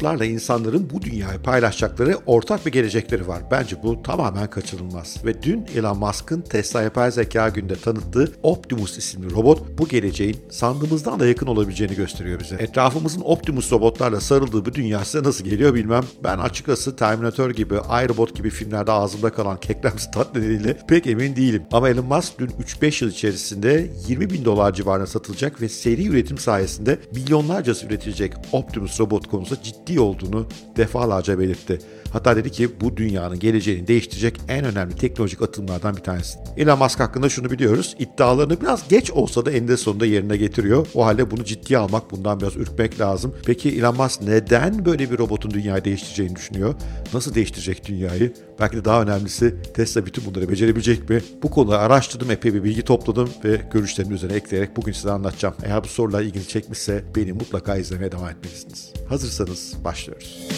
robotlarla insanların bu dünyayı paylaşacakları ortak bir gelecekleri var. Bence bu tamamen kaçınılmaz. Ve dün Elon Musk'ın Tesla yapay zeka günde tanıttığı Optimus isimli robot bu geleceğin sandığımızdan da yakın olabileceğini gösteriyor bize. Etrafımızın Optimus robotlarla sarıldığı bir dünya size nasıl geliyor bilmem. Ben açıkçası Terminator gibi, iRobot gibi filmlerde ağzımda kalan keklemsi tat pek emin değilim. Ama Elon Musk dün 3-5 yıl içerisinde 20 bin dolar civarına satılacak ve seri üretim sayesinde milyonlarcası üretilecek Optimus robot konusunda ciddi olduğunu defalarca belirtti. Hatta dedi ki bu dünyanın geleceğini değiştirecek en önemli teknolojik atımlardan bir tanesi. Elon Musk hakkında şunu biliyoruz. İddialarını biraz geç olsa da eninde sonunda yerine getiriyor. O halde bunu ciddiye almak, bundan biraz ürkmek lazım. Peki Elon Musk neden böyle bir robotun dünyayı değiştireceğini düşünüyor? Nasıl değiştirecek dünyayı? Belki de daha önemlisi Tesla bütün bunları becerebilecek mi? Bu konuda araştırdım, epey bir bilgi topladım ve görüşlerimi üzerine ekleyerek bugün size anlatacağım. Eğer bu sorular ilgini çekmişse beni mutlaka izlemeye devam etmelisiniz. Hazırsanız başlıyoruz.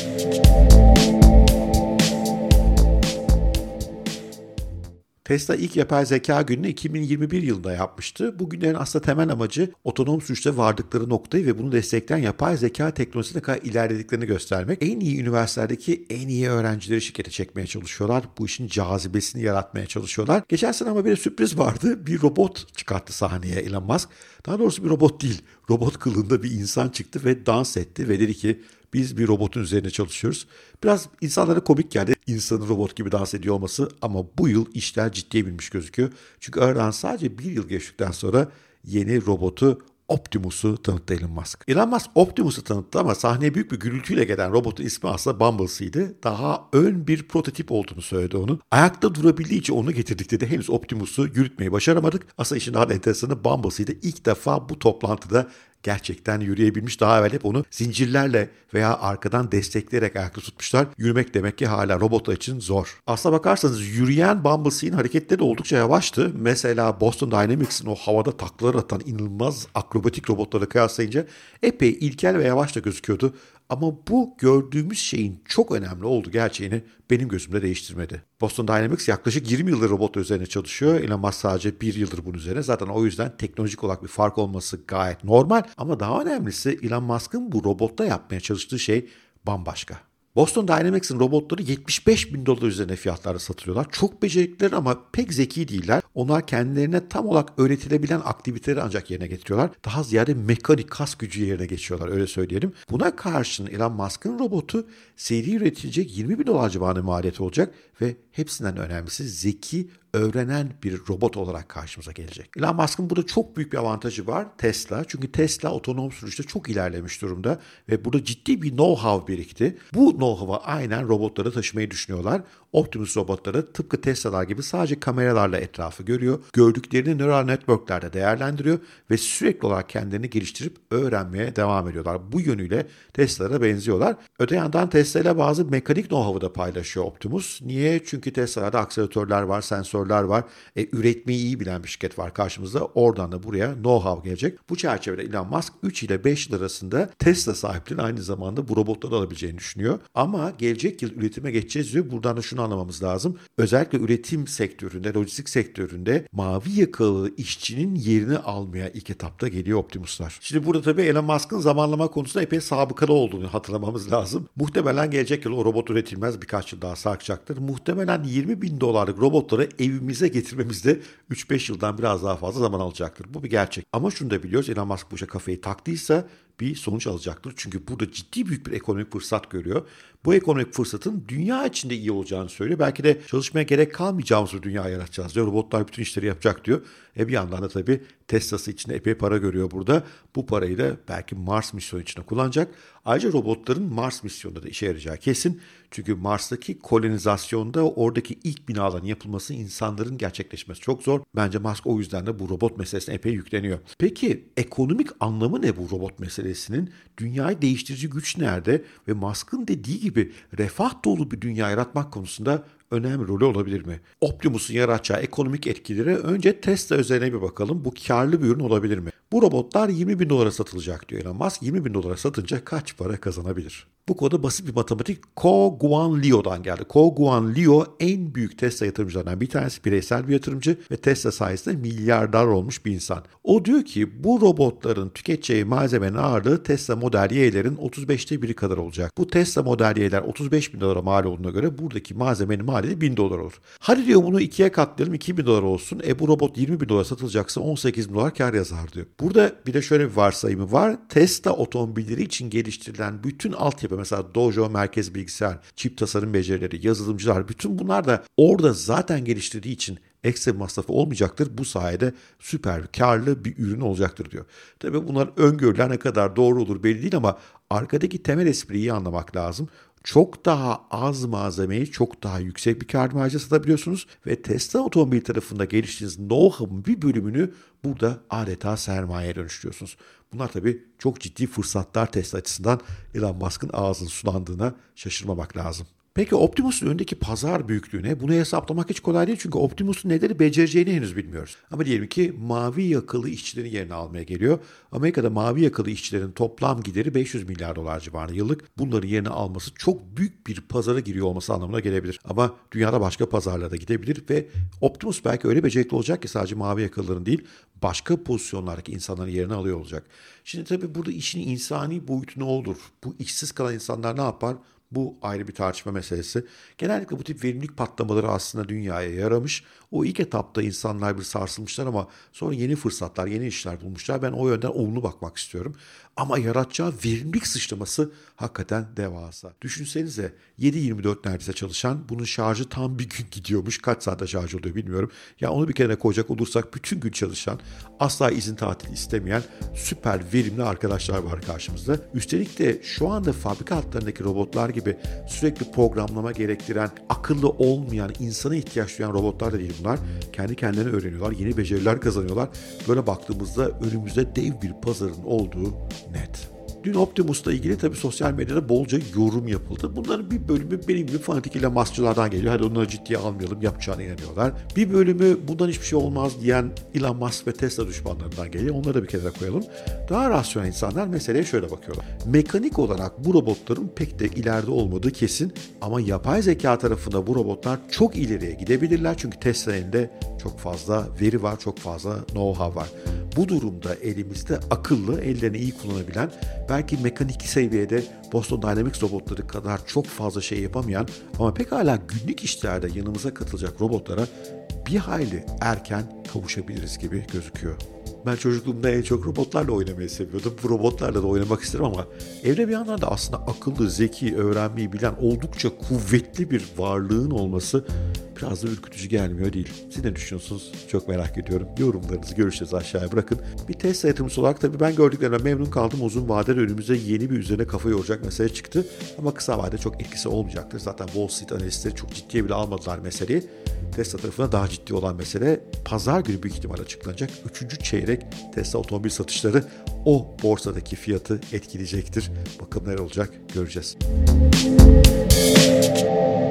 Tesla ilk yapay zeka gününü 2021 yılında yapmıştı. Bugünlerin aslında temel amacı otonom sürüşte vardıkları noktayı ve bunu destekleyen yapay zeka teknolojisine kadar ilerlediklerini göstermek. En iyi üniversitelerdeki en iyi öğrencileri şirkete çekmeye çalışıyorlar. Bu işin cazibesini yaratmaya çalışıyorlar. Geçen sene ama bir sürpriz vardı. Bir robot çıkarttı sahneye Elon Musk. Daha doğrusu bir robot değil. Robot kılığında bir insan çıktı ve dans etti ve dedi ki biz bir robotun üzerine çalışıyoruz. Biraz insanlara komik geldi insanın robot gibi dans ediyor olması ama bu yıl işler ciddiye binmiş gözüküyor. Çünkü aradan sadece bir yıl geçtikten sonra yeni robotu Optimus'u tanıttı Elon Musk. Elon Musk Optimus'u tanıttı ama sahneye büyük bir gürültüyle gelen robotun ismi aslında Bumble'sıydı. Daha ön bir prototip olduğunu söyledi onun. Ayakta durabildiği için onu getirdik dedi. Henüz Optimus'u yürütmeyi başaramadık. Aslında işin daha enteresanı Bumble'sıydı. İlk defa bu toplantıda gerçekten yürüyebilmiş. Daha evvel hep onu zincirlerle veya arkadan destekleyerek ayakta tutmuşlar. Yürümek demek ki hala robotlar için zor. Aslına bakarsanız yürüyen Bumblebee'nin hareketleri de oldukça yavaştı. Mesela Boston Dynamics'in o havada taklalar atan inanılmaz akrobatik robotlara kıyaslayınca epey ilkel ve yavaş da gözüküyordu. Ama bu gördüğümüz şeyin çok önemli olduğu gerçeğini benim gözümde değiştirmedi. Boston Dynamics yaklaşık 20 yıldır robot üzerine çalışıyor. Elon Musk sadece 1 yıldır bunun üzerine. Zaten o yüzden teknolojik olarak bir fark olması gayet normal. Ama daha önemlisi Elon Musk'ın bu robotta yapmaya çalıştığı şey bambaşka. Boston Dynamics'in robotları 75 bin dolar üzerine fiyatlarda satılıyorlar. Çok becerikliler ama pek zeki değiller. Onlar kendilerine tam olarak öğretilebilen aktiviteleri ancak yerine getiriyorlar. Daha ziyade mekanik kas gücü yerine geçiyorlar öyle söyleyelim. Buna karşın Elon Musk'ın robotu seri üretilecek 20 bin dolar civarında maliyeti olacak ve hepsinden önemlisi zeki, öğrenen bir robot olarak karşımıza gelecek. Elon Musk'ın burada çok büyük bir avantajı var Tesla. Çünkü Tesla otonom sürüşte çok ilerlemiş durumda ve burada ciddi bir know-how birikti. Bu know-how'ı aynen robotlara taşımayı düşünüyorlar. Optimus robotları tıpkı Tesla'lar gibi sadece kameralarla etrafı görüyor. Gördüklerini nöral networklerde değerlendiriyor ve sürekli olarak kendilerini geliştirip öğrenmeye devam ediyorlar. Bu yönüyle Tesla'lara benziyorlar. Öte yandan Tesla ile bazı mekanik know-how'ı da paylaşıyor Optimus. Niye? Çünkü Tesla'da akseleratörler var, sensörler var. E, üretmeyi iyi bilen bir şirket var karşımızda. Oradan da buraya know-how gelecek. Bu çerçevede Elon Musk 3 ile 5 yıl arasında Tesla sahipliğini aynı zamanda bu robotları alabileceğini düşünüyor. Ama gelecek yıl üretime geçeceğiz diyor. Buradan da şunu anlamamız lazım. Özellikle üretim sektöründe, lojistik sektöründe mavi yakalı işçinin yerini almaya ilk etapta geliyor Optimus'lar. Şimdi burada tabii Elon Musk'ın zamanlama konusunda epey sabıkalı olduğunu hatırlamamız lazım. Muhtemelen gelecek yıl o robot üretilmez birkaç yıl daha sarkacaktır. Muhtemelen 20 bin dolarlık robotları evimize getirmemizde 3-5 yıldan biraz daha fazla zaman alacaktır. Bu bir gerçek. Ama şunu da biliyoruz Elon Musk bu işe kafayı taktıysa bir sonuç alacaktır. Çünkü burada ciddi büyük bir ekonomik fırsat görüyor. Bu ekonomik fırsatın dünya içinde iyi olacağını söylüyor. Belki de çalışmaya gerek kalmayacağımız bir dünya yaratacağız diyor. Robotlar bütün işleri yapacak diyor. E bir yandan da tabii Tesla'sı içinde epey para görüyor burada. Bu parayı da belki Mars misyonu içinde kullanacak. Ayrıca robotların Mars misyonunda da işe yarayacağı kesin. Çünkü Mars'taki kolonizasyonda oradaki ilk binaların yapılması insanların gerçekleşmesi çok zor. Bence Musk o yüzden de bu robot meselesine epey yükleniyor. Peki ekonomik anlamı ne bu robot meselesinin? Dünyayı değiştirici güç nerede? Ve Musk'ın dediği gibi refah dolu bir dünya yaratmak konusunda önemli rolü olabilir mi? Optimus'un yaratacağı ekonomik etkileri önce Tesla üzerine bir bakalım. Bu karlı bir ürün olabilir mi? Bu robotlar 20 bin dolara satılacak diyor Elon Musk. 20 bin dolara satınca kaç para kazanabilir? Bu konuda basit bir matematik Ko Guan Liu'dan geldi. Ko Guan Liu en büyük Tesla yatırımcılarından bir tanesi bireysel bir yatırımcı ve Tesla sayesinde milyardar olmuş bir insan. O diyor ki bu robotların tüketeceği malzemenin ağırlığı Tesla Model Y'lerin 35'te biri kadar olacak. Bu Tesla Model Y'ler 35 bin dolara mal olduğuna göre buradaki malzemenin maliyeti 1000 dolar olur. Hadi diyor bunu ikiye katlayalım 2000 dolar olsun. E bu robot 20 bin dolar satılacaksa 18 bin dolar kar yazar diyor. Burada bir de şöyle bir varsayımı var. Tesla otomobilleri için geliştirilen bütün altyapı mesela Dojo merkez bilgisayar, çip tasarım becerileri, yazılımcılar bütün bunlar da orada zaten geliştirdiği için ekstra masrafı olmayacaktır. Bu sayede süper karlı bir ürün olacaktır diyor. Tabii bunlar öngörüler ne kadar doğru olur belli değil ama arkadaki temel espriyi iyi anlamak lazım çok daha az malzemeyi çok daha yüksek bir kar marjı satabiliyorsunuz ve Tesla otomobil tarafında geliştiğiniz know-how'ın bir bölümünü burada adeta sermayeye dönüştürüyorsunuz. Bunlar tabii çok ciddi fırsatlar Tesla açısından Elon Musk'ın ağzını sulandığına şaşırmamak lazım. Peki Optimus'un önündeki pazar büyüklüğüne bunu hesaplamak hiç kolay değil çünkü Optimus'un neleri becereceğini henüz bilmiyoruz. Ama diyelim ki mavi yakalı işçilerin yerine almaya geliyor. Amerika'da mavi yakalı işçilerin toplam gideri 500 milyar dolar civarında yıllık. Bunların yerine alması çok büyük bir pazara giriyor olması anlamına gelebilir. Ama dünyada başka pazarlara gidebilir ve Optimus belki öyle becerikli olacak ki sadece mavi yakalıların değil başka pozisyonlardaki insanların yerini alıyor olacak. Şimdi tabii burada işin insani boyutu ne olur? Bu işsiz kalan insanlar ne yapar? Bu ayrı bir tartışma meselesi. Genellikle bu tip verimlilik patlamaları aslında dünyaya yaramış. O ilk etapta insanlar bir sarsılmışlar ama sonra yeni fırsatlar, yeni işler bulmuşlar. Ben o yönden olumlu bakmak istiyorum. Ama yaratacağı verimlilik sıçraması hakikaten devasa. Düşünsenize 7-24 neredeyse çalışan bunun şarjı tam bir gün gidiyormuş. Kaç saatte şarj oluyor bilmiyorum. Ya onu bir kenara koyacak olursak bütün gün çalışan, asla izin tatil istemeyen süper verimli arkadaşlar var karşımızda. Üstelik de şu anda fabrika hatlarındaki robotlar gibi sürekli programlama gerektiren, akıllı olmayan, insana ihtiyaç duyan robotlar da değil bunlar. Kendi kendilerine öğreniyorlar, yeni beceriler kazanıyorlar. Böyle baktığımızda önümüzde dev bir pazarın olduğu net. Dün Optimus'la ilgili tabii sosyal medyada bolca yorum yapıldı. Bunların bir bölümü benim gibi fanatik ile masçılardan geliyor. Hadi onları ciddiye almayalım yapacağına inanıyorlar. Bir bölümü bundan hiçbir şey olmaz diyen Elon Musk ve Tesla düşmanlarından geliyor. Onları da bir kenara koyalım. Daha rasyonel insanlar meseleye şöyle bakıyorlar. Mekanik olarak bu robotların pek de ileride olmadığı kesin ama yapay zeka tarafında bu robotlar çok ileriye gidebilirler. Çünkü Tesla'nın elinde çok fazla veri var, çok fazla know-how var. Bu durumda elimizde akıllı, ellerini iyi kullanabilen, belki mekanik seviyede Boston Dynamics robotları kadar çok fazla şey yapamayan ama pekala günlük işlerde yanımıza katılacak robotlara bir hayli erken kavuşabiliriz gibi gözüküyor. Ben çocukluğumda en çok robotlarla oynamayı seviyordum. Bu robotlarla da oynamak isterim ama evde bir yandan da aslında akıllı, zeki, öğrenmeyi bilen oldukça kuvvetli bir varlığın olması da ürkütücü gelmiyor değil. Siz ne düşünüyorsunuz? Çok merak ediyorum. Yorumlarınızı, görüşlerinizi aşağıya bırakın. Bir Tesla yatırımcısı olarak tabii ben gördüklerimden memnun kaldım. Uzun vadede önümüze yeni bir üzerine kafa yoracak mesele çıktı. Ama kısa vadede çok etkisi olmayacaktır. Zaten Wall Street analistleri çok ciddiye bile almadılar meseleyi. Tesla tarafına daha ciddi olan mesele pazar günü büyük ihtimal açıklanacak. Üçüncü çeyrek Tesla otomobil satışları o borsadaki fiyatı etkileyecektir. Bakalım neler olacak göreceğiz. Müzik